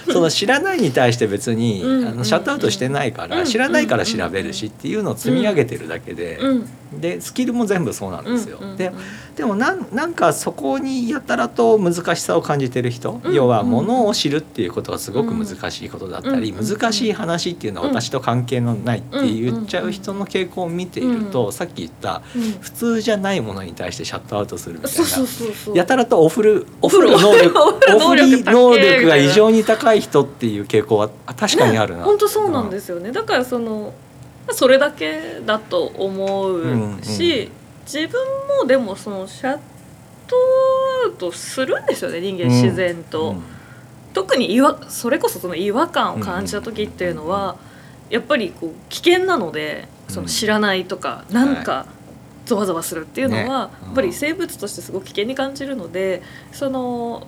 その知らないに対して別に、うん。あのシャットアウトしてないから、うん知らないから調べるしっていうのを積み上げてるだけで、うんでスキルも全部そうなんですよ。ででもなんなんかそこにやたらと難しさを感じてる人、うん。要はうん。ものを知るっていうことがすごく難しいことだったり、うん。難しい話っていうのは私と関係のないって言っちゃう人の傾向を見ていると、うん。さっき言ったうん。普通じゃないものに対してシャットアウトするみたいな。やたらとオフる オフ る能力オフり能力が異常に高い人っていう傾向はあ確かにあるな。本当そうなんですよね。だからそのそれだけだと思うし、自分もでもそのシャットアウトするんですよね人間自然と、うん。特に違和それこそその違和感を感じた時っていうのは、やっぱりこう危険なのでその知らないとか、なんかゾワゾワするっていうのは、ね。やっぱり生物としてすごく危険に感じるのでその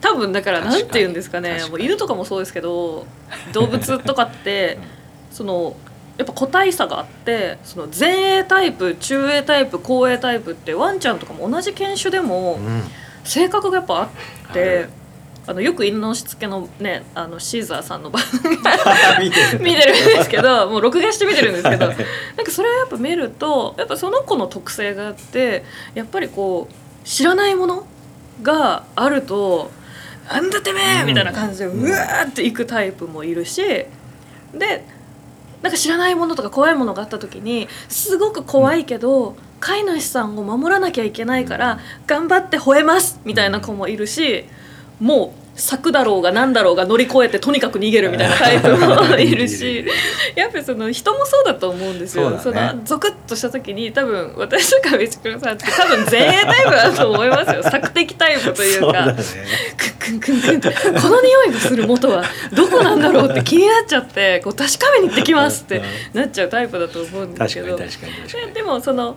多分だから確かに。なんて言うんですかねもう犬とかもそうですけど動物とかって そのやっぱ個体差があってその前衛タイプ中衛タイプ後衛タイプってワンちゃんとかも同じ犬種でもうん性格がやっぱあっあてる。あのよく犬のしつけのねあのシーザーさんの番 見てる見てるんですけど もう録画して見てるんですけどなんかそれをやっぱ見るとやっぱその子の特性があってやっぱりこう知らないものがあると「あんだてめえ!」みたいな感じでうんうわーっていくタイプもいるしでなんか知らないものとか怖いものがあった時にすごく怖いけど、飼い主さんを守らなきゃいけないから頑張って吠えますみたいな子もいるしもう柵だろうが何だろうが乗り越えてとにかく逃げるみたいなタイプもいるし。やっぱりその人もそうだと思うんですよ。そねのゾクッとした時に多分私とか道倉さんって多分前衛タイプだと思いますよ。索敵タイプというか。そうだね。クンクンクンクンってこの匂いがする元はどこなんだろうって気になっちゃってこう確かめに行ってきますってなっちゃうタイプだと思うんですけどででもその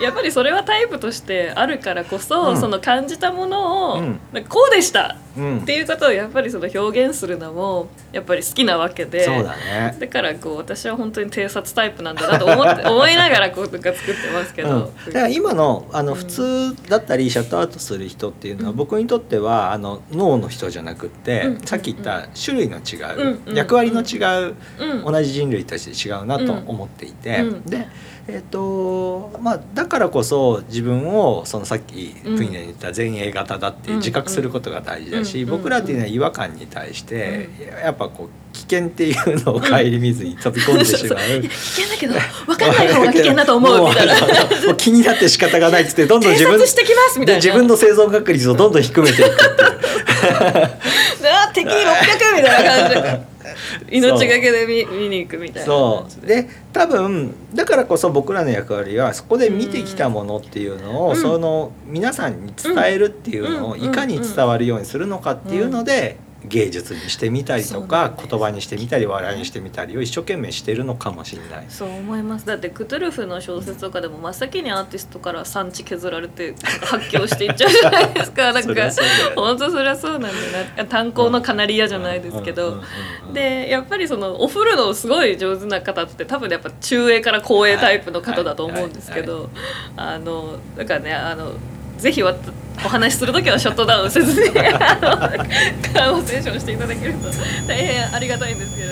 やっぱりそれはタイプとしてあるからこそ、うんその感じたものを、うんこうでしたうん。っていうことをやっぱりその表現するのもやっぱり好きなわけでそうだね。だからこう私は本当に偵察タイプなんだなと思って 思いながらこうとか作ってますけど、うん、だから今のあのうん普通だったりシャットアウトする人っていうのはうん。僕にとってはあの脳の人じゃなくって、うん。さっき言った種類の違う、うん役割の違う、うん。同じ人類として違うなと思っていて、うん。で、えっとまあ、だからこそ自分をそのさっきうん。プイネに言った前衛型だって自覚することが大事だし、うん僕らっていうのは違和感に対して、やっぱこう危険っていうのを顧みずに飛び込んでしまう。危険だけど分かんない方が危険だと思うみたいな。気になって仕方がないっつってどんどん偵自分察してきますみたいな。で自分の生存確率をどんどん低めていくっていう あ敵600みたいな感じで 命がけで見見に行くみたいなそう。で多分だからこそ僕らの役割はそこで見てきたものっていうのを、うん。その皆さんに伝えるっていうのをうん。いかに伝わるようにするのかっていうので、芸術にしてみたりとか言葉にしてみたり笑いにしてみたりを一生懸命してるのかもしれない。そう思います。だってクトゥルフの小説とかでも真っ先にアーティストから産地削られて発狂していっちゃうじゃないですか。なんか本当そりゃそうなんだよな。炭鉱のカナリアじゃないですけど、でやっぱりそのお風呂のすごい上手な方って多分やっぱ中衛から後衛タイプの方だと思うんですけどあのだからねあのぜひお話しする時はショットダウンせずにあのカーボセーションしていただけると大変ありがたいんですけど。